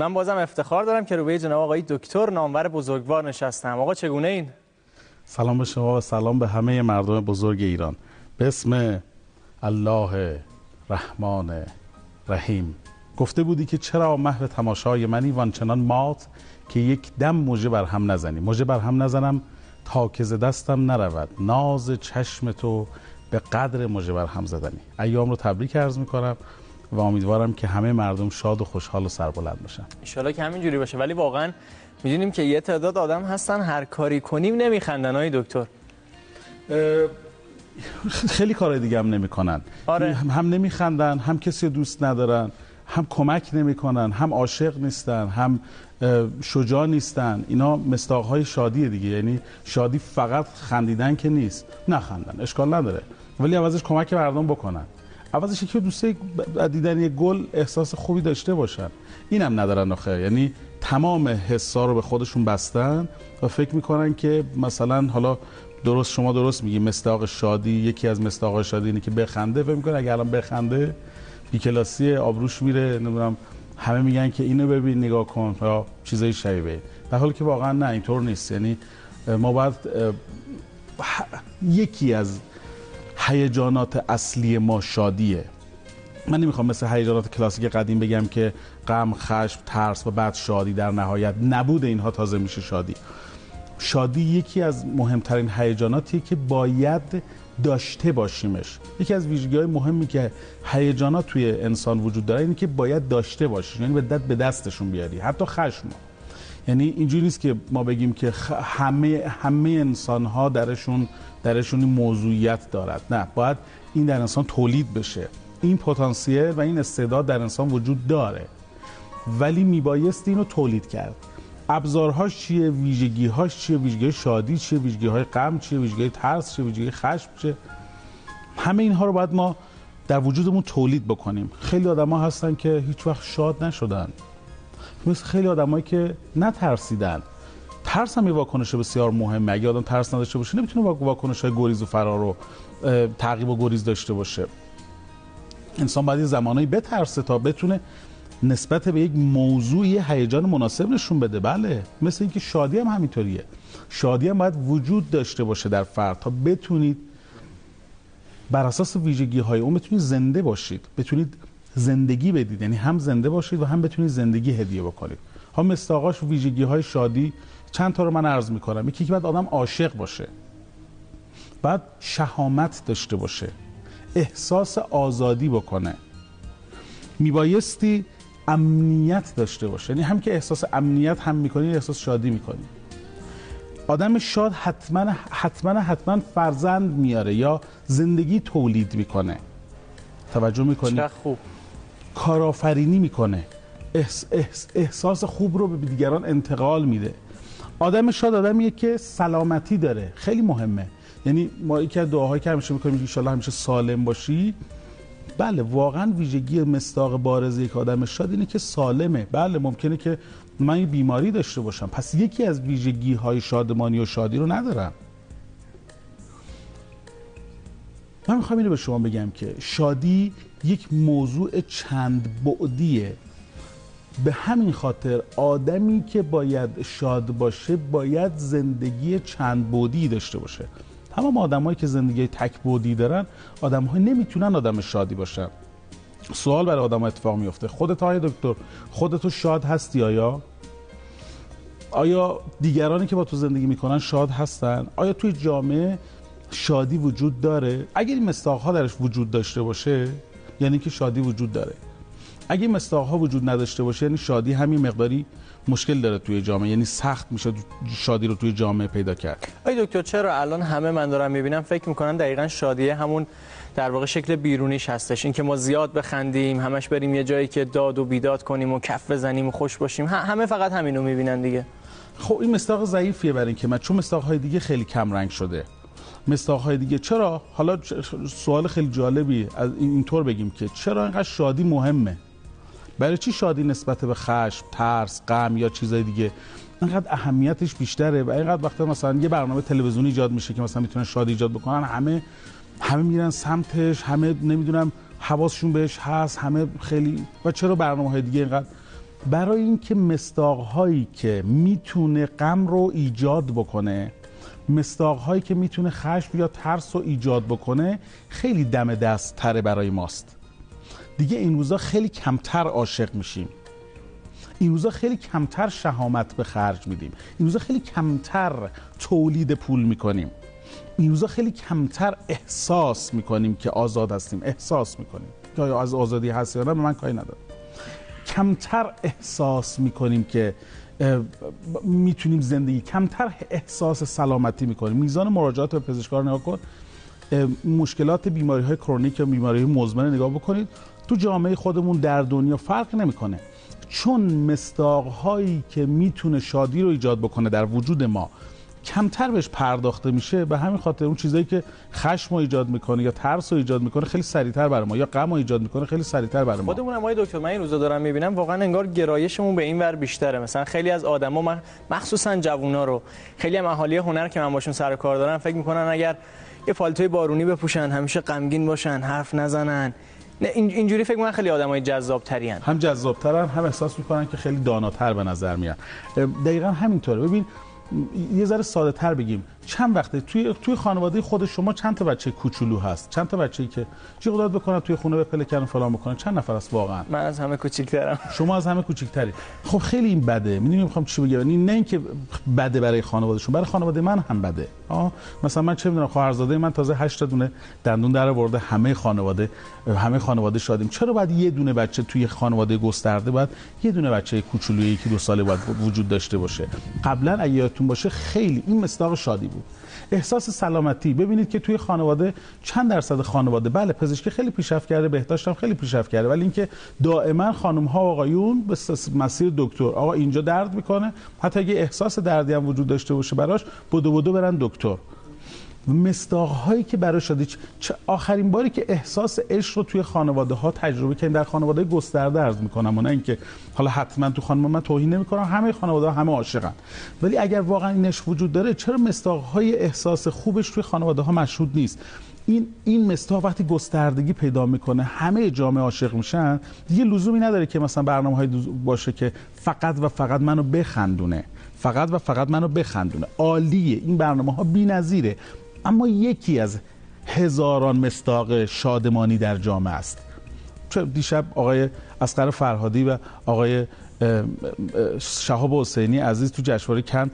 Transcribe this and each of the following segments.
من بازم افتخار دارم که روی جناب آقای دکتر نامور بزرگوار نشستم. آقا چگونه این؟ سلام به شما و سلام به همه مردم بزرگ ایران. به اسم الله رحمان رحیم گفته بودی که چرا محو تماشای منی وانچنان مات که یک دم موجه بر هم نزنی؟ موجه بر هم نزنم تا که دستم نرود. ناز چشم تو به قدر موجه بر هم زدنی. ایام رو تبریک عرض می‌کنم. و امیدوارم که همه مردم شاد و خوشحال و سربلند باشن. ان که همینجوری باشه. ولی واقعا می‌دونیم که یه تعداد آدم هستن هر کاری کنیم نمیخندن های دکتر. خیلی کارهای دیگه هم نمی‌کنن. آره. هم نمیخندن هم کسی دوست ندارن هم کمک نمی‌کنن هم عاشق نیستن هم شجاع نیستن. اینا مستاق شادی دیگه. یعنی شادی فقط خندیدن که نیست نخندن. اشکال نداره. ولی عوضش کمک مردم بکنن. عوضش که دوسته دیدن یه گل احساس خوبی داشته باشن. اینم ندارن آخه. یعنی تمام حسا رو به خودشون بستن و فکر می‌کنن که مثلا حالا درست شما درست میگی مستاق شادی یکی از مستاق شادی اینه که بخنده. فکر می‌کنه اگر الان بخنده بیکلاسی آبروش میره نمی‌دونم همه میگن که اینو ببین نگاه کن. یا چیزای شبیه. در حالی که واقعا نه اینطور نیست. یعنی ما باید یکی از هیجانات اصلی ما شادیه. من نمی‌خوام مثل هیجانات کلاسیک قدیم بگم که غم، خشم، ترس و بعد شادی در نهایت نبود اینها تازه میشه شادی. شادی یکی از مهمترین هیجاناتی که باید داشته باشیمش. یکی از ویژگی های مهمی که هیجانات توی انسان وجود داره اینه که باید داشته باشی یعنی به دست به دستشون بیاری. حتی خشم. یعنی اینجوری نیست که ما بگیم که همه همه انسان ها درشون درشون موضوعیت دارد. نه باید این در انسان تولید بشه. این پتانسیل و این استعداد در انسان وجود داره. ولی میبایست اینو تولید کرد. ابزارهاش چیه؟ ویژگیهاش چیه؟ ویژگی شادی چیه؟ ویژگی های غم چیه؟ ویژگی ترس چیه؟ ویژگی خشم چیه؟ همه اینها رو باید ما در وجودمون تولید بکنیم. خیلی آدما هستن که هیچ وقت شاد نشدن. مثل خیلی آدمایی که نترسیدن. ترس هم یه واکنش بسیار مهمه. اگه آدم ترس نداشته باشه نمی‌تونه واکنش های گریز و فرار و تعقیب و گریز داشته باشه. انسان باید زمانایی بترسه تا بتونه نسبت به یک موضوعی هیجان مناسب نشون بده. بله مثل اینکه شادی هم همینطوریه. شادی هم باید وجود داشته باشه در فرد. تا بتونید بر اساس ویژگی های اون بتونید زنده باشید. بتونید زندگی بدید. یعنی هم زنده باشید و هم بتونید زندگی هدیه بکنید. ها مستاقاش ویژگی های شادی چند تا رو من عرض می‌کنم. یکی که باید آدم عاشق باشه. بعد شهامت داشته باشه. احساس آزادی بکنه. میبایستی امنیت داشته باشه. یعنی هم که احساس امنیت هم می‌کنی احساس شادی می‌کنی. آدم شاد حتما حتما حتما فرزند میاره یا زندگی تولید می‌کنه. توجه می‌کنی؟ خوب. کارآفرینی می‌کنه. احساس خوب رو به دیگران انتقال میده. آدم شاد آدمیه که سلامتی داره. خیلی مهمه. یعنی ما یکی از دعاهایی که همیشه می‌کنیم ان همیشه سالم باشی بله واقعا ویژگی مستاق بارز یک آدم شاد اینه که سالمه. بله ممکنه که من بیماری داشته باشم. پس یکی از ویژگی های شادمانی و شادی رو ندارم. من می‌خوام اینو به شما بگم که شادی یک موضوع چند بعدیه. به همین خاطر آدمی که باید شاد باشه باید زندگی چند بودی داشته باشه. تمام آدمایی که زندگی تک بودی دارن آدم‌ها نمی‌تونن آدم شادی باشن. سوال برای آدم اتفاق میفته خودت های دکتر؟ خودتو شاد هستی آیا؟ آیا دیگرانی که با تو زندگی می‌کنن شاد هستن؟ آیا توی جامعه شادی وجود داره؟ اگر این مستاق درش وجود داشته باشه یعنی که شادی وجود داره. اگه مستاق ها وجود نداشته باشه یعنی شادی همین مقداری مشکل داره توی جامعه یعنی سخت میشه شادی رو توی جامعه پیدا کرد. ای دکتر چرا الان همه من دارم می‌بینم فکر می‌کنن دقیقا شادیه همون در واقع شکل بیرونیش هستش. اینکه ما زیاد بخندیم همش بریم یه جایی که داد و بیداد کنیم و کف بزنیم و خوش باشیم. همه فقط همینو می‌بینن دیگه. خب این مستاق ضعیفیه برای اینکه من چون مستاق های دیگه خیلی کم رنگ شده. مستاق های دیگه. چرا؟ حالا سوال خیلی جالبی از اینطور بگیم که چرا اینقدر شادی مهمه؟ برای چی شادی نسبت به خشم ترس غم یا چیزای دیگه؟ اینقدر اهمیتش بیشتره و اینقدر وقتا مثلا یه برنامه تلویزیونی ایجاد میشه که مثلا می‌تونن شادی ایجاد بکنن همه همه میرن سمتش همه نمی‌دونم حواسشون بهش هست همه خیلی و چرا برنامه های دیگه اینقدر؟ برای اینکه مستاقهایی که می‌تونه غم رو ایجاد بکنه مستاقهایی که می‌تونه خشم یا ترس رو ایجاد بکنه خیلی دم دست تره برای ماست. دیگه این روزا خیلی کمتر عاشق میشیم. این روزا خیلی کمتر شهامت به خرج میدیم. این روزا خیلی کمتر تولید پول می‌کنیم. این روزا خیلی کمتر احساس می‌کنیم که آزاد هستیم. احساس می‌کنیم. که از آزادی هست یا نه به من کاری نداره. کمتر احساس می‌کنیم که می‌تونیم زندگی کمتر احساس سلامتی می‌کنیم. میزان مراجعات به پزشکار نگاه کن. مشکلات بیماری های کرونیک یا بیماری های مزمن نگاه بکنید. تو جامعه خودمون در دنیا فرق نمی‌کنه. چون مستاق هایی که می‌تونه شادی رو ایجاد بکنه در وجود ما کمتر بهش پرداخته میشه به همین خاطر اون چیزایی که خشم رو ایجاد می‌کنه یا ترس رو ایجاد می‌کنه خیلی سریعتر برای ما یا غم رو ایجاد می‌کنه خیلی سریعتر برای ما. خودمون هم دکتر من این روزا دارم می‌بینم واقعا انگار گرایشمون به این ور بیشتره. مثلا خیلی از آدما مخصوصا جوونا رو خیلی هم اهالی هنر که من باشون سر کار دارم فکر می‌کنن اگر یه پالتوی بارونی بپوشن همیشه غمگین باشن حرف نزنن. نه اینجوری فکر من خیلی آدمای جذاب ترین هم جذاب هم احساس می‌کنن که خیلی داناتر به نظر میاد دقیقا همینطوره. ببین یه ذره ساده تر بگیم. چند وقته توی توی خانواده خود شما چند تا بچه کوچولو هست؟ چند تا بچه‌ای که جیغ داد بکنن توی خونه به پلکن فلان بکنن؟ چند نفر است واقعا؟ من از همه کوچیک‌ترم. شما از همه کوچیک‌تری. خب خیلی این بده. می‌دونی می‌خوام چی بگم؟ یعنی نه اینکه بده برای خانوادهشون. برای خانواده من هم بده. آه؟ مثلا من چه می‌دونم خواهرزاده من تازه 8 تا دونه دندون در آورده. همه خانواده همه خانواده شادیم. چرا باید یه دونه بچه توی خانواده گسترده؟ باید یه دونه بچه کوچولویی که دو ساله باید وجود داشته باشه. قبلا اگه یادتون باشه خیلی این مصداق شادی بود. احساس سلامتی. ببینید که توی خانواده چند درصد خانواده. بله پزشکی خیلی پیشرفت کرده بهداشت هم خیلی پیشرفت کرده. ولی اینکه دائما خانم ها و آقایون به مسیر دکتر. آقا اینجا درد می‌کنه. حتی اگه احساس دردی هم وجود داشته باشه براش بدو بدو برن دکتر. مستاق هایی که برای شده آخرین باری که احساس عشق رو توی خانواده ها تجربه کردیم در خانواده گسترده عرض می‌کنم و نه اینکه حالا حتما تو خانواده من توهین نمی‌کنم همه خانواده ها همه عاشقن. ولی اگر واقعا این عشق وجود داره چرا مستاق های احساس خوبش توی خانواده ها مشهود نیست؟ این این مستاق وقتی گستردگی پیدا می‌کنه همه جامعه عاشق میشن دیگه لزومی نداره که مثلا برنامه های باشه که فقط و فقط منو بخندونه. فقط و فقط منو بخندونه. عالیه. این برنامه ها بی‌نظیره. اما یکی از هزاران مستاق شادمانی در جامعه است. دیشب آقای اسقر فرهادی و آقای شهاب حسینی عزیز تو جشنواره کن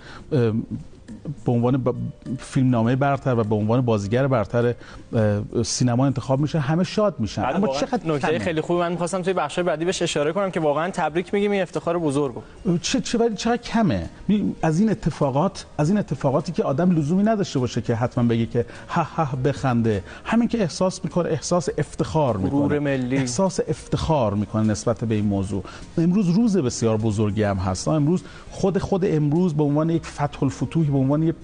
به عنوان ب... فیلمنامه برتر و به عنوان بازیگر برتر سینما انتخاب میشه همه شاد میشن. بله، اما چقدر نکته خیلی خوب من می‌خواستم توی بخش بعدی بهش اشاره کنم که واقعا تبریک میگیم این افتخار بزرگو چه چه ولی چقدر کمه؟ از این اتفاقات از این اتفاقاتی که آدم لزومی نداشته باشه که حتما بگه که ها ها بخنده. همین که احساس می‌کنه احساس افتخار می‌کنه. ملی. احساس افتخار می‌کنه نسبت به این موضوع. امروز روز بسیار بزرگی هم هست. امروز خود خود امروز به عنوان یک فتح الفتوح به عنوان یک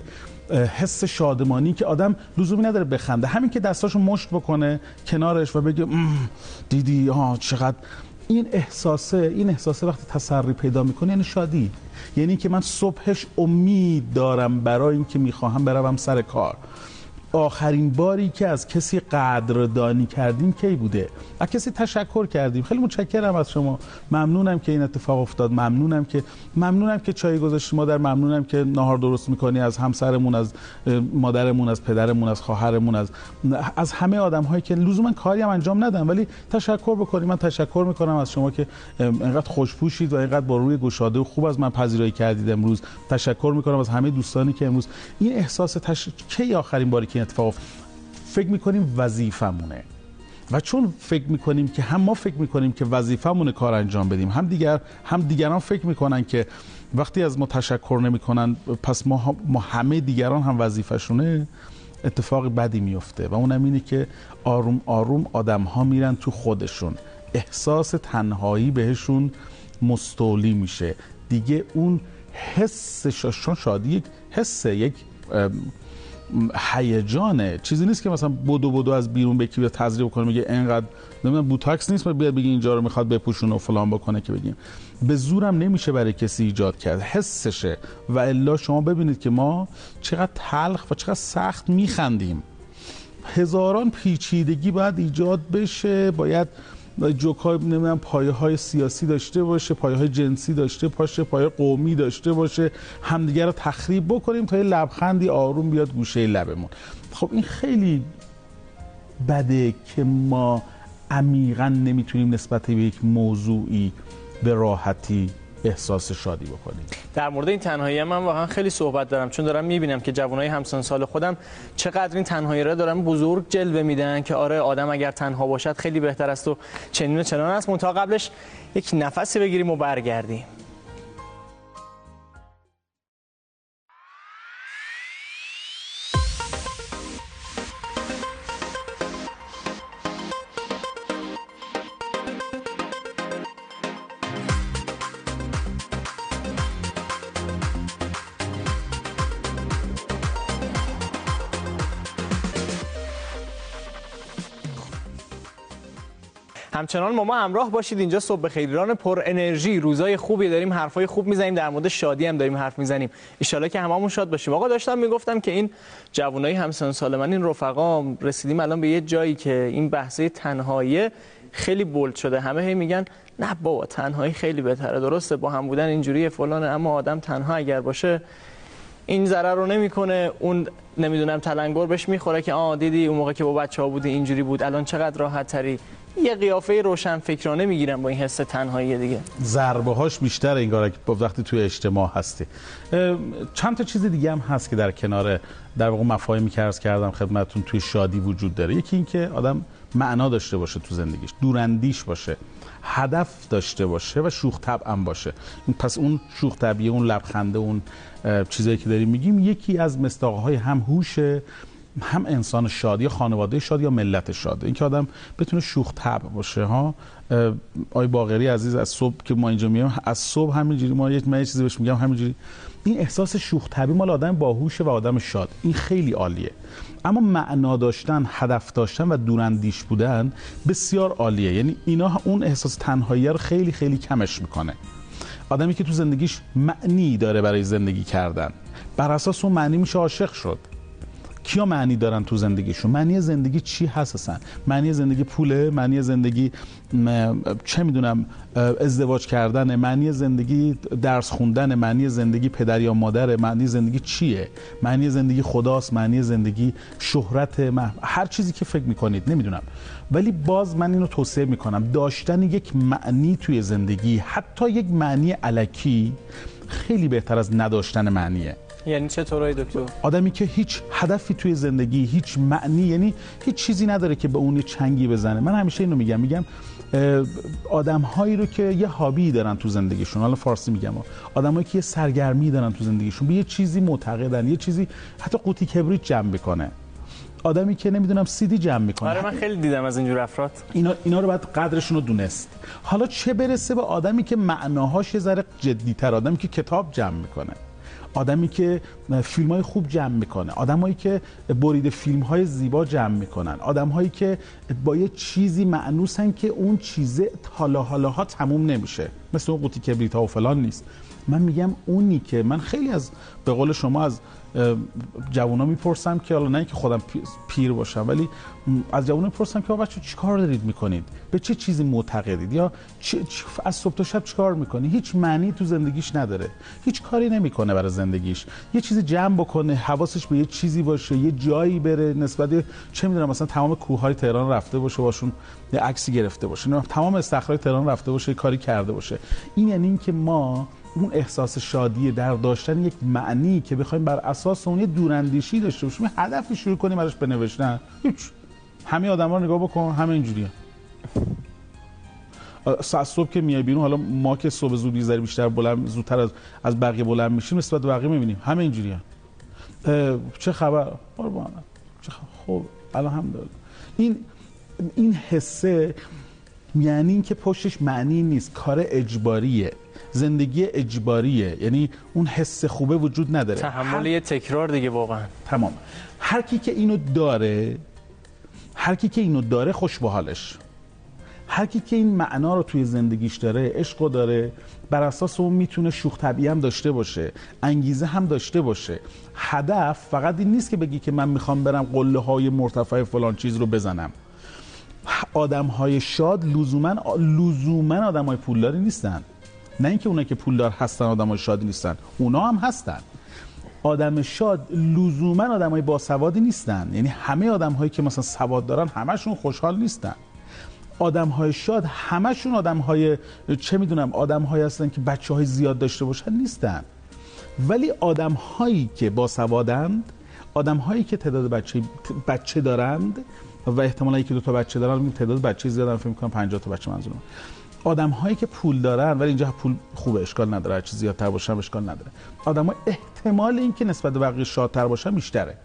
حس شادمانی که آدم لزومی نداره بخنده. همین که دستاشو مشت بکنه کنارش و بگه دیدی ها چقدر. این احساسه این احساسه وقتی تسری پیدا می‌کنه یعنی شادی. یعنی که من صبحش امید دارم برای اینکه می‌خواهم بروم سر کار. آخرین باری که از کسی قدردانی کردیم کی بوده؟ از کسی تشکر کردیم. خیلی متشکرم از شما. ممنونم که این اتفاق افتاد. ممنونم که ممنونم که چای گذاشتی مادر. ممنونم که نهار درست می‌کنی از همسرمون از مادرمون از پدرمون از خواهرمون از از همه آدم هایی که لزوما کاری هم انجام ندن ولی تشکر بکنیم. من تشکر می‌کنم از شما که اینقدر خوشپوشید و اینقدر با روی گشاده و خوب از من پذیرایی کردید امروز. تشکر می‌کنم از همه دوستانی که امروز این احساس تش... کی آخرین باری که اتفاق. فکر می‌کنیم وظیفمونه و چون فکر می‌کنیم که هم ما فکر می‌کنیم که وظیفمون کار انجام بدیم هم دیگر هم دیگران فکر می‌کنن که وقتی از ما تشکر نمی‌کنن پس ما, ما همه دیگران هم وظیفشونه اتفاق بدی میفته و اونم اینه که آروم آروم آدم ها میرن تو خودشون. احساس تنهایی بهشون مستولی میشه. دیگه اون حس شادی یک حس یک هیجانه. چیزی نیست که مثلا بدو بدو از بیرون به تزریق کنه میگه اینقدر نمی‌دونم بوتاکس نیست بیاد بگی اینجا رو می‌خواد بپوشونه و فلان بکنه که بگیم. به زورم نمیشه برای کسی ایجاد کرد. حسشه. و الا شما ببینید که ما چقدر تلخ و چقدر سخت میخندیم. هزاران پیچیدگی باید ایجاد بشه. باید جوکای نمی‌دونم پایه های سیاسی داشته باشه پایه های جنسی داشته باشه پایه قومی داشته باشه همدیگه رو تخریب بکنیم تا یه لبخندی آروم بیاد گوشه لبمون. خب این خیلی بده که ما عمیقا نمی‌تونیم نسبت به یک موضوعی به راحتی احساس شادی بکنیم. در مورد این تنهایی من واقعا خیلی صحبت دارم چون دارم می‌بینم که جوانای همسن سال خودم چقدر این تنهایی را دارم بزرگ جلوه میدن که آره آدم اگر تنها باشد خیلی بهتر است و چنین و چنان است. منتها قبلش یک نفسی بگیریم و برگردیم. همچنان ما, ما همراه باشید. اینجا صبح خیران پر انرژی. روزای خوبی داریم حرفای خوب می‌زنیم. در مورد شادی هم داریم حرف می‌زنیم. ان که هممون شاد باشیم. آقا داشتم می‌گفتم که این جوانای همسن سال من این رفقام رسیدیم الان به یه جایی که این بحثه تنهایی خیلی بولد شده. همه هی میگن نه بابا تنهایی خیلی بهتره. درسته با هم بودن اینجوری فلان اما آدم تنها اگر باشه این ضرر رو نمی‌کنه اون نمی‌دونم تلنگر بهش می‌خوره که آ دیدی اون موقع که با بچه ها بودی اینجوری بود الان چقدر راحت تری یه قیافه روشن فکرانه می‌گیرم با این حس تنهایی دیگه. ضربه هاش بیشتر انگار که وقتی توی اجتماع هستی. چند تا چیز دیگه هم هست که در کنار در واقع مفاهیمی که عرض کردم خدمتتون توی شادی وجود داره. یکی این که آدم معنا داشته باشه تو زندگیش دوراندیش باشه. هدف داشته باشه و شوخ هم باشه. پس اون شوخ طبعیه اون لبخنده اون چیزایی که داریم میگیم یکی از مستاقهای هم هوشه هم انسان شاد یا خانواده شاد یا ملت شاد. اینکه آدم بتونه شوخ طبع باشه ها؟ آی باقری عزیز از صبح که ما اینجا میام از صبح همینجوری ما یک من چیزی بهش میگم همینجوری. این احساس شوخ طبعی مال آدم باهوشه و آدم شاد. این خیلی عالیه. اما معنا داشتن هدف داشتن و دوراندیش بودن بسیار عالیه. یعنی اینا اون احساس تنهایی رو خیلی خیلی کمش می‌کنه. آدمی که تو زندگیش معنی داره برای زندگی کردن بر اساس اون معنی میشه عاشق شد. کیا معنی دارن تو زندگیشون؟ معنی زندگی چی هستن معنی زندگی پوله؟ معنی زندگی چه می‌دونم ازدواج کردن معنی زندگی درس خوندن معنی زندگی پدر یا مادر معنی زندگی چیه؟ معنی زندگی خداست؟ معنی زندگی شهرت هر چیزی که فکر می‌کنید نمی‌دونم. ولی باز من اینو توصیه می‌کنم داشتن یک معنی توی زندگی حتی یک معنی علکی خیلی بهتر از نداشتن معنیه. یعنی چطورای دکتر؟ آدمی که هیچ هدفی توی زندگی هیچ معنی یعنی هیچ چیزی نداره که به اون چنگی بزنه. من همیشه اینو میگم میگم آدم هایی رو که یه هابی دارن تو زندگیشون حالا فارسی میگم آدمایی که یه سرگرمی دارن تو زندگیشون به یه چیزی معتقدن یه چیزی حتی قوطی کبریت جمع بکنه آدمی که نمی‌دونم سیدی جمع می‌کنه. آره من خیلی دیدم از اینجور افراد. اینا اینا رو باید قدرشون رو دونست. حالا چه برسه به آدمی که معناهاش یه ذره جدیتر آدمی که کتاب جمع می‌کنه. آدمی که فیلم های خوب جمع می‌کنه آدمایی که برید فیلم های زیبا جمع می‌کنن آدم هایی که با یه چیزی معنوسن که اون چیزه حالا حالا ها تموم نمیشه. مثل اون قوطی کبریت ها و فلان نیست. من میگم اونی که من خیلی از به قول شما از جوونا می‌پرسم که حالا نه که خودم پیر باشم ولی از جوونا می‌پرسم که بچه چیکار دارید می‌کنید؟ به چه چیزی معتقدید؟ یا از صبح تا شب چیکار می‌کنی؟ هیچ معنی تو زندگیش نداره. هیچ کاری نمی‌کنه برای زندگیش. یه چیزی جمع بکنه حواسش به یه چیزی باشه یه جایی بره نسبت چه می‌دونم مثلا تمام کوههای تهران رفته باشه باشون یه عکسی گرفته باشه. تمام استخرهای تهران رفته باشه کاری کرده باشه. این یعنی اینکه ما اون احساس شادی در داشتن یک معنی که بخوایم بر اساس اون یه دوراندیشی داشته باشیم هدفی شروع کنیم براش بنوشتن. هیچ. همه آدم رو نگاه بکن همه اینجوریه. ساعت صبح که میای بیرون حالا ما که صبح زود بیزاری بیشتر بلند زودتر از از بقیه بلند میشیم نسبت به بقیه می‌بینیم. همه اینجوریه. چه خبر؟ قربان چه خبر خب الحمدلله این این حسه یعنی اینکه پشتش معنی نیست کار اجباریه. زندگی اجباریه. یعنی اون حس خوبه وجود نداره. تحمل یه تکرار دیگه واقعا. تمام. هر کی که اینو داره هر کی که اینو داره خوش به حالش هر کی که این معنا رو توی زندگیش داره عشق داره بر اساس اون می‌تونه شوخ طبیعی هم داشته باشه انگیزه هم داشته باشه. هدف فقط این نیست که بگی که من می‌خوام برم قله های مرتفع فلان چیز رو بزنم. آدم های شاد لزوما لزوما آدم های پولداری نیستن. نه اینکه اونا که پولدار هستن آدم های شادی نیستن. اونا هم هستن. آدم شاد لزوما آدم های باسوادی نیستن. یعنی همه آدم هایی که مثلا سواد دارن همشون خوشحال نیستن. آدم های شاد همشون آدم های چه می‌دونم آدم هایی هستن که بچه های زیاد داشته باشن نیستن. ولی آدم هایی که باسوادند آدم هایی که تعداد بچه بچه دارند و احتمالا یکی دو تا بچه دارن. این تعداد بچه زیادن فکر کنم 50 تا بچه منظورم. آدم هایی که پول دارن ولی اینجا پول خوبه اشکال نداره. هر چیز زیادتر باشن اشکال نداره. آدم ها احتمال اینکه نسبت به بقیه شادتر باشن بیشتره.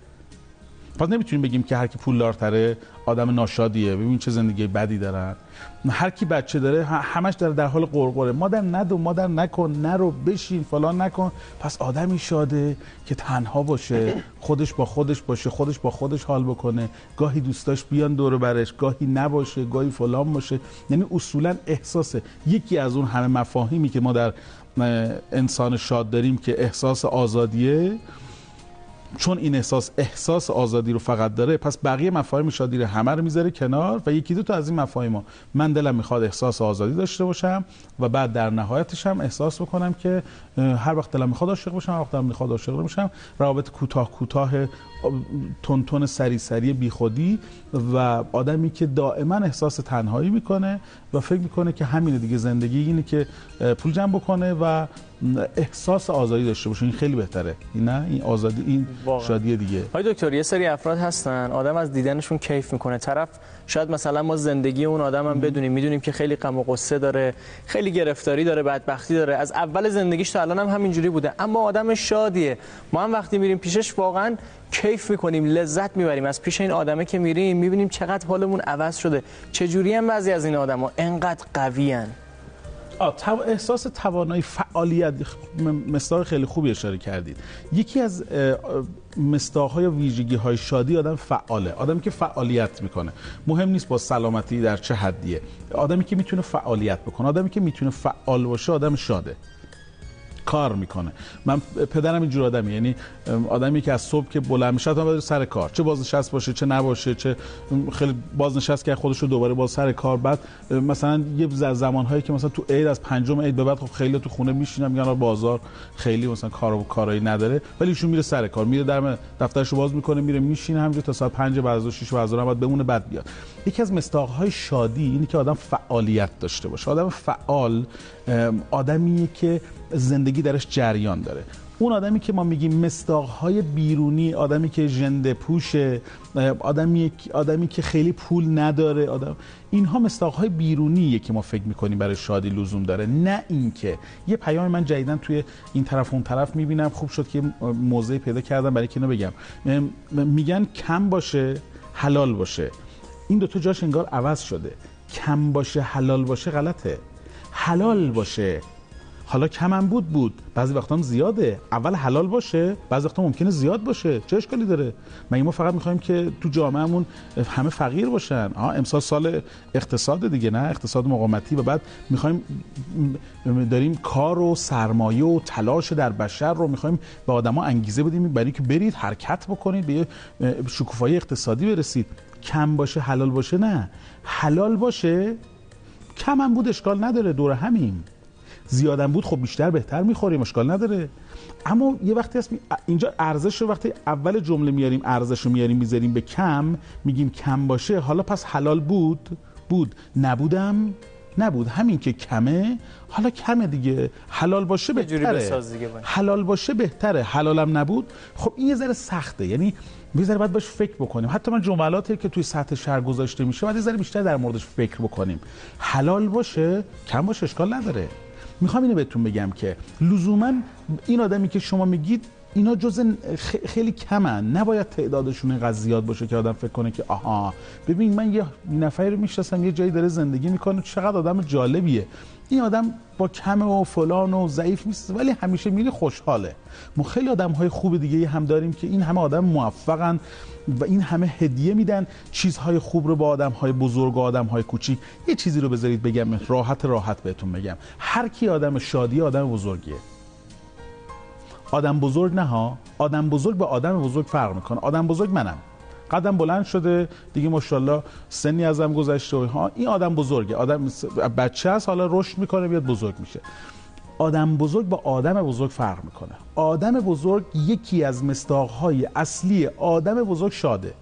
پس نمی‌تونیم بگیم که هر کی پولدارتره آدم ناشادیه. ببین چه زندگی بدی دارن. هر کی بچه داره همش داره در حال قرقره مادر ندو مادر نکن نرو بشین فلان نکن. پس آدمی شاده که تنها باشه خودش با خودش باشه خودش با خودش حال بکنه. گاهی دوستاش بیان دور برش گاهی نباشه گاهی فلان باشه. یعنی اصولا احساسه. یکی از اون همه مفاهیمی که ما در انسان شاد داریم که احساس آزادیه چون این احساس احساس آزادی رو فقط داره پس بقیه مفاهیم شادی رو همه رو می‌ذاره کنار و یکی دو تا از این مفاهیم من دلم می‌خواد احساس آزادی داشته باشم و بعد در نهایتش هم احساس بکنم که هر وقت دلم می‌خواد عاشق باشم هر وقت دلم می‌خواد عاشق باشم روابط کوتاه کوتاه تون سری سری بیخودی و آدمی که دائما احساس تنهایی می‌کنه و فکر می‌کنه که همینه دیگه زندگی اینه که پول جمع بکنه و احساس آزادی داشته باشه این خیلی بهتره. این نه؟ این آزادی این واقعا. شادی دیگه. های دکتر یه سری افراد هستن آدم از دیدنشون کیف می‌کنه. طرف شاید مثلا ما زندگی اون آدم هم بدونیم می‌دونیم که خیلی غم و قصه داره خیلی گرفتاری داره بدبختی داره. از اول زندگیش تا الان هم همینجوری بوده. اما آدم شادیه. ما هم وقتی میریم پیشش واقعا کیف می‌کنیم لذت می‌بریم. از پیش این آدمه که میریم می‌بینیم چقدر حالمون عوض شده. چجوری هم بعضی از این آدما؟ انقدر قویان احساس توانایی فعالیت مستاق خیلی خوبی اشاره کردید. یکی از مستاق های ویژگی های شادی آدم فعاله آدمی که فعالیت می‌کنه. مهم نیست با سلامتی در چه حدیه. آدمی که می‌تونه فعالیت بکنه آدمی که می‌تونه فعال باشه آدم شاده. کار می‌کنه. من پدرم اینجور آدمی یعنی آدمی که از صبح که بلند میشه تا سر کار. چه بازنشست باشه چه نباشه چه خیلی بازنشست که خودش رو دوباره باز سر کار. بعد مثلا یه زمانهایی که مثلا تو عید از پنجم عید به بعد خب خیلی تو خونه میشینن میگن بازار خیلی مثلا کار و کارایی نداره. ولی ایشون میره سر کار. میره در دفترش رو باز می‌کنه میره میشینه همینجوری تا ساعت 5 بعد از 6 بعد بعد بمونه بعد بیاد. یکی از مستاقهای شادی اینه که آدم فعالیت داشته باشه. آدم فعال آدمیه که زندگی درش جریان داره. اون آدمی که ما میگیم مستاقهای بیرونی آدمی که ژنده پوشه آدمی آدمی که خیلی پول نداره آدم اینها مستاقهای بیرونیه که ما فکر می‌کنیم برای شادی لزوم داره. نه اینکه. یه پیام من جدیدن توی این طرف اون طرف می‌بینم. خوب شد که موضعی پیدا کردم. برای که بگم. میگن کم باشه حلال باشه. این دوتا جاش انگار عوض شده. کم باشه حلال باشه غلطه. حلال باشه. حالا کمم بود بود. بعضی وقتا هم زیاده. اول حلال باشه بعضی وقتا ممکنه زیاد باشه. چه اشکالی داره؟ مگه ما فقط می‌خوایم که تو جامعهمون همه فقیر باشن؟ ها امسال سال اقتصاد دیگه نه؟ اقتصاد مقامتی و بعد می‌خوایم داریم کار و سرمایه و تلاش در بشر رو می‌خوایم به آدما انگیزه بدیم برای که برید حرکت بکنید به شکوفایی اقتصادی برسید. کم باشه حلال باشه نه. حلال باشه کم هم بود اشکال نداره. دور همین زیادم بود خب بیشتر بهتر می‌خوریم اشکال نداره. اما یه وقتی هست اینجا ارزش رو وقتی اول جمله میاریم ارزش رو میاریم می‌ذاریم به کم میگیم کم باشه حالا پس حلال بود؟ بود. نبودم؟ نبود. همین که کمه حالا کمه دیگه. حلال باشه بهتره. حلال باشه بهتره. حلالم نبود. خب این یه ذره سخته. یعنی یه ذره باید باش فکر بکنیم. حتی من جملاتی که توی سطح شهر گذاشته میشه باید یه ذره بیشتر در موردش فکر بکنیم. حلال باشه کم باشه اشکال نداره. می‌خوام اینو بهتون بگم که لزوما این آدمی که شما میگید اینا جز خیلی کمن. نباید تعدادشون اینقدر زیاد باشه که آدم فکر کنه که آها. ببین من یه نفری رو می‌شناسم یه جایی داره زندگی می‌کنه چقدر آدم جالبیه. این آدم با کم و فلان و ضعیف نیست ولی همیشه میره خوشحاله. ما خیلی آدم های خوب دیگه هم داریم که این همه آدم موفقن. و این همه هدیه میدن چیزهای خوب رو با آدم های بزرگ و آدم های کوچیک. یه چیزی رو بذارید بگم راحت راحت بهتون بگم. هر کی آدم شادی آدم بزرگیه. آدم بزرگ نه ها. آدم بزرگ با آدم بزرگ فرق می‌کنه. آدم بزرگ منم. قدم بلند شده دیگه ماشاءالله سنی ازم گذشته و ها این آدم بزرگه. آدم بچه است حالا رشد می‌کنه بیاد بزرگ میشه. آدم بزرگ با آدم بزرگ فرق می‌کنه. آدم بزرگ یکی از مستاقهای اصلی آدم بزرگ شاده.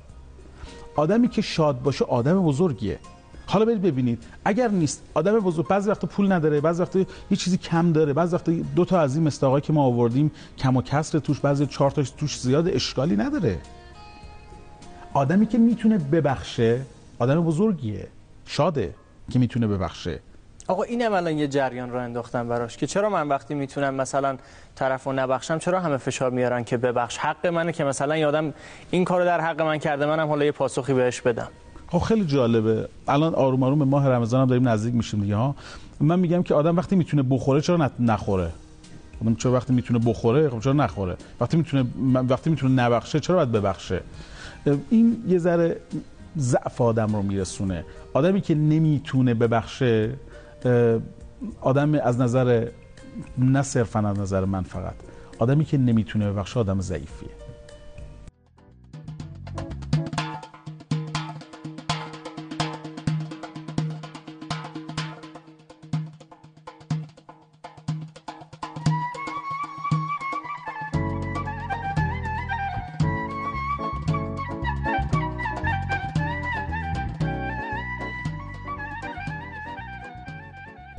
آدمی که شاد باشه آدم بزرگیه. حالا برید ببینید اگر نیست آدم بزرگ بعضی وقت پول نداره بعضی وقت یه چیزی کم داره بعضی وقت دو تا از این مستاقایی که ما آوردیم کم و کسر توش بعضی چهار تاش توش زیاد اشکالی نداره. آدمی که می‌تونه ببخشه آدم بزرگیه شاده که می‌تونه ببخشه. آقا اینم الان یه جریان رو انداختن براش که چرا من وقتی می‌تونم مثلا طرفو نبخشم چرا همه فشار میارن که ببخش؟ حق منه که مثلا یادم این کارو در حق من کرده منم حالا یه پاسخی بهش بدم. خب خیلی جالبه. الان آروم آروم به ماه رمضان هم داریم نزدیک میشیم دیگه ها؟ من میگم که آدم وقتی می‌تونه بخوره چرا نخوره؟ خب چرا وقتی می‌تونه بخوره خب چرا نخوره؟ وقتی می‌تونه وقتی می‌تونه نبخشه چرا باید ببخشه؟ این یه ذره ضعف آدم رو میرسونه. آدمی که نمی‌تونه ببخشه آدم از نظر نه صرفا از نظر من فقط آدمی که نمی‌تونه ببخشه آدم ضعیفیه.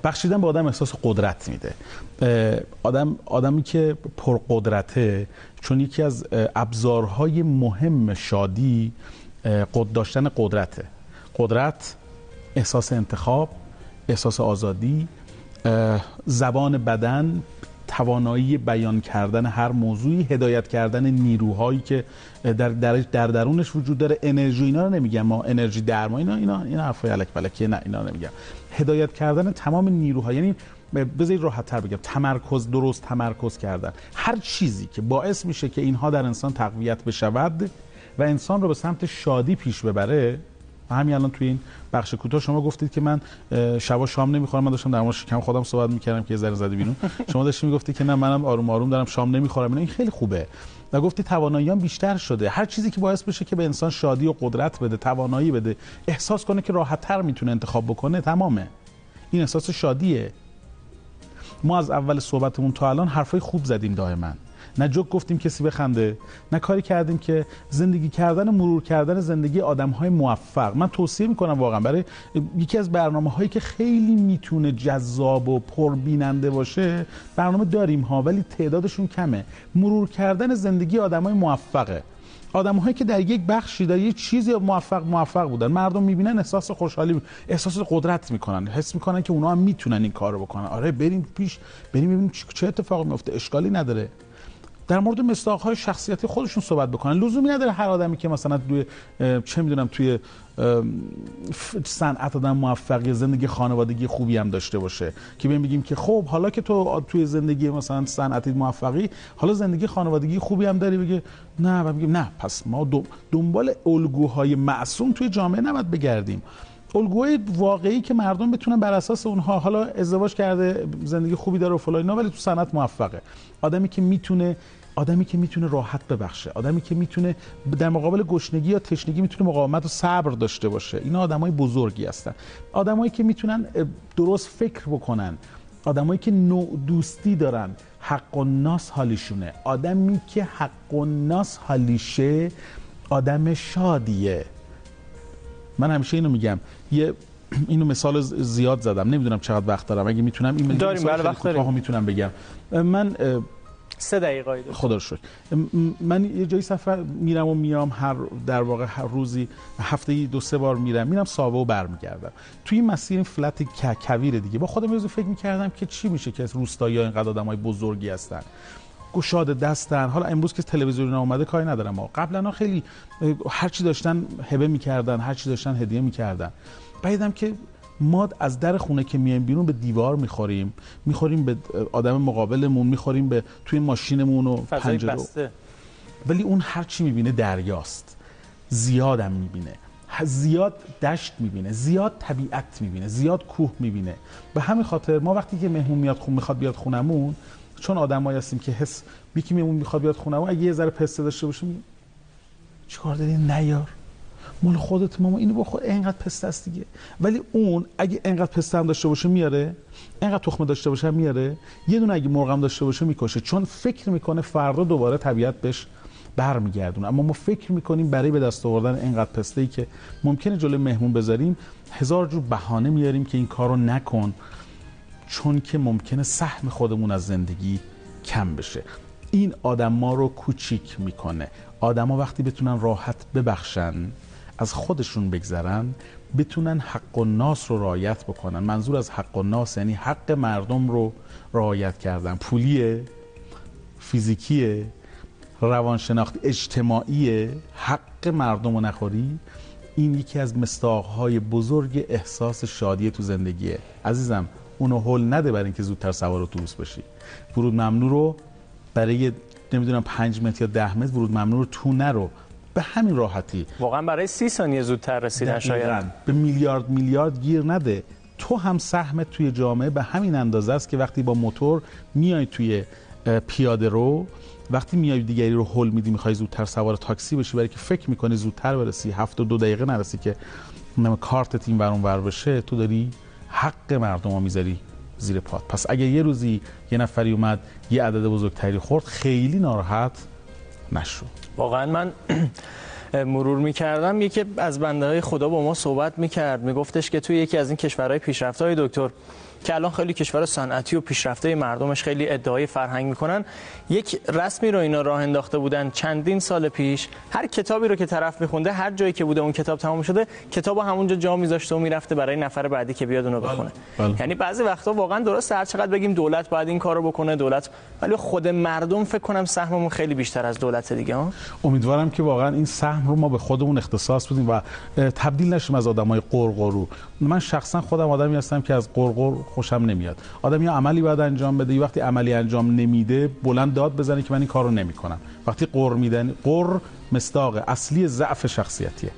بخشیدن به آدم احساس قدرت میده. آدم آدمی که پرقدرته چون یکی از ابزارهای مهم شادی قد داشتن قدرته. قدرت احساس انتخاب احساس آزادی زبان بدن توانایی بیان کردن هر موضوعی هدایت کردن نیروهایی که در در, در درونش وجود داره. انرژی اینا رو نمیگم ما انرژی درما اینا اینا اینا حرفای الک بلکه نه اینا نمیگم. هدایت کردن تمام نیروها یعنی بذارید راحت تر بگم تمرکز درست تمرکز کردن. هر چیزی که باعث میشه که اینها در انسان تقویت بشود و انسان رو به سمت شادی پیش ببره همین الان توی این بخش کوتاه شما گفتید که من شبا شام نمی‌خورم من داشتم در مورد شکم خودم صحبت می‌کردم که یه ذره زده بیرون. شما داشتید می‌گفتید که نه منم آروم آروم دارم شام نمی‌خورم این خیلی خوبه. و گفتی تواناییام بیشتر شده. هر چیزی که باعث بشه که به انسان شادی و قدرت بده توانایی بده احساس کنه که راحت تر می‌تونه انتخاب بکنه تمامه. این احساس شادیه. ما از اول صحبتمون تا الان حرفای خوب زدیم دائما. نه جوک گفتیم کسی بخنده نه کاری کردیم که زندگی کردن مرور کردن زندگی آدم های موفق. من توصیه می‌کنم واقعا برای یکی از برنامه هایی که خیلی می‌تونه جذاب و پربیننده باشه برنامه داریم ها ولی تعدادشون کمه. مرور کردن زندگی آدم های موفقه. آدم هایی که در یک بخشی در یک چیزی موفق موفق بودن. مردم می‌بینن احساس خوشحالی احساس قدرت می‌کنن. حس می‌کنن که اونا هم می‌تونن این کارو بکنن. آره بریم پیش بریم ببینیم چه اتفاقی میفته اشکالی نداره. در مورد مصداق های شخصیتی خودشون صحبت بکنن. لزومی نداره هر آدمی که مثلا توی چه می‌دونم توی صنعت آدم موفقی زندگی خانوادگی خوبی هم داشته باشه که بیم بگیم که خب حالا که تو توی زندگی مثلا صنعتی موفقی حالا زندگی خانوادگی خوبی هم داری بگه نه و بگیم نه پس ما دنبال الگوهای معصوم توی جامعه نباید بگردیم. الگوهای واقعی که مردم بتونن بر اساس اونها حالا ازدواج کرده زندگی خوبی داره و فلان ولی تو صنعت موفقه. آدمی که می‌تونه آدمی که می‌تونه راحت ببخشه آدمی که می‌تونه در مقابل گشنگی یا تشنگی می‌تونه مقاومت و صبر داشته باشه. اینا آدمای بزرگی هستن. آدمایی که می‌تونن درست فکر بکنن. آدمایی که نوع دوستی دارن. حق و ناس حالیشونه. آدمی که حق و ناس حالیشه آدم شادیه. من همیشه اینو میگم. یه اینو مثال زیاد زدم. نمی‌دونم چقدر وقت دارم. اگه می‌تونم این داریم بله وقت داریم. می‌تونم بگم. من سه دقیقه خدا شد من یه جایی سفر میرم و میام هر در واقع هر روزی هفته دو سه بار میرم. میرم ساوه و برمیگردم. توی این مسیر این فلت کویر دیگه با خودم یه فکر می‌کردم که چی میشه که روستایی ها اینقدر آدمای بزرگی هستن. گشاد دستن. حالا امروز که تلویزیون اومده کاری ندارم. ما قبلا خیلی هر چی داشتن هبه می‌کردن هر چی داشتن هدیه می‌کردن. بعدم که ما از در خونه که میایم بیرون به دیوار می‌خوریم. می‌خوریم به آدم مقابلمون می‌خوریم به توی ماشینمون و پنجره ولی اون هر چی می‌بینه دریاست. زیادم می‌بینه. زیاد دشت می‌بینه. زیاد طبیعت می‌بینه. زیاد کوه می‌بینه. به همین خاطر ما وقتی که مهمون میاد خون می‌خواد بیاد خونمون چون آدمایی هستیم که حس بیکی مهمون می‌خواد بیاد خونمون اگه یه ذره پسته داشته باشیم چیکار داری نیار مال خودت ماما اینو بخور اینقدر پسته است دیگه. ولی اون اگه اینقدر پسته هم داشته باشه میاره اینقدر تخمه داشته باشه میاره یه دونه اگه مرغ هم داشته باشه می‌کشه. چون فکر می‌کنه فردا دوباره طبیعت بهش برمیگردون اما ما فکر می‌کنیم برای به دست آوردن اینقدر پسته ای که ممکنه جلوی مهمون بذاریم هزار جور بهانه میاریم که این کارو نکن. چون که ممکنه سهم خودمون از زندگی کم بشه. این آدم ما رو کوچیک می‌کنه. آدما وقتی بتونن راحت ببخشن از خودشون بگذرن بتونن حق و ناس رو رعایت بکنن. منظور از حق و ناس یعنی حق مردم رو رعایت کردن. پولیه فیزیکیه روانشناختی اجتماعی حق مردم رو نخوری. این یکی از مستاقهای بزرگ احساس شادی تو زندگیه. عزیزم اونو هول نده برای اینکه زودتر سوار اتوبوس بشی. ورود ممنوع رو برای نمی‌دونم 5 متر یا 10 متر ورود ممنوع رو تو نرو. به همین راحتی. واقعا برای سی ثانیه زودتر رسیدن شاید. به میلیارد میلیارد گیر نده. تو هم سهمت توی جامعه به همین اندازه است که وقتی با موتور میای توی پیاده رو وقتی میای دیگری رو هول میدی می‌خوای زودتر سوار تاکسی بشی برای که فکر می‌کنی زودتر برسی هفت و دو دقیقه نرسی که کارت تیم ورون ور بشه تو داری حق مردم رو می‌ذاری زیر پات پس اگه یه روزی یه نفری اومد یه عدد بزرگتری خورد خیلی ناراحت نشو. واقعا من مرور می‌کردم. یکی از بنده های خدا با ما صحبت می‌کرد. میگفتش که توی یکی از این کشورهای پیشرفته های دکتر که الان خیلی کشور صنعتی و پیشرفته مردمش خیلی ادعای فرهنگ می‌کنن یک رسمی رو اینا راه انداخته بودن چندین سال پیش هر کتابی رو که طرف میخونده هر جایی که بوده اون کتاب تمام شده کتاب همونجا جا میذاشته و می‌رفته برای نفر بعدی که بیاد اونو بخونه بله. بله. یعنی بعضی وقتا واقعا درست هر چقدر بگیم دولت باید این کارو بکنه دولت ولی خود مردم فکر کنم سهممون خیلی بیشتر از دولت دیگه ها امیدوارم که واقعا این سهم رو ما به خودمون اختصاص بدیم و تبدیل نشیم از آدمای قرقرو من شخصا خودم آدمی هستم که از قرقر خوشم نمیاد. آدم یا عملی باید انجام بده. وقتی عملی انجام نمیده بلند داد بزنه که من این کارو نمی‌کنم. وقتی قر میدن قر مستاق اصلی ضعف شخصیتیه.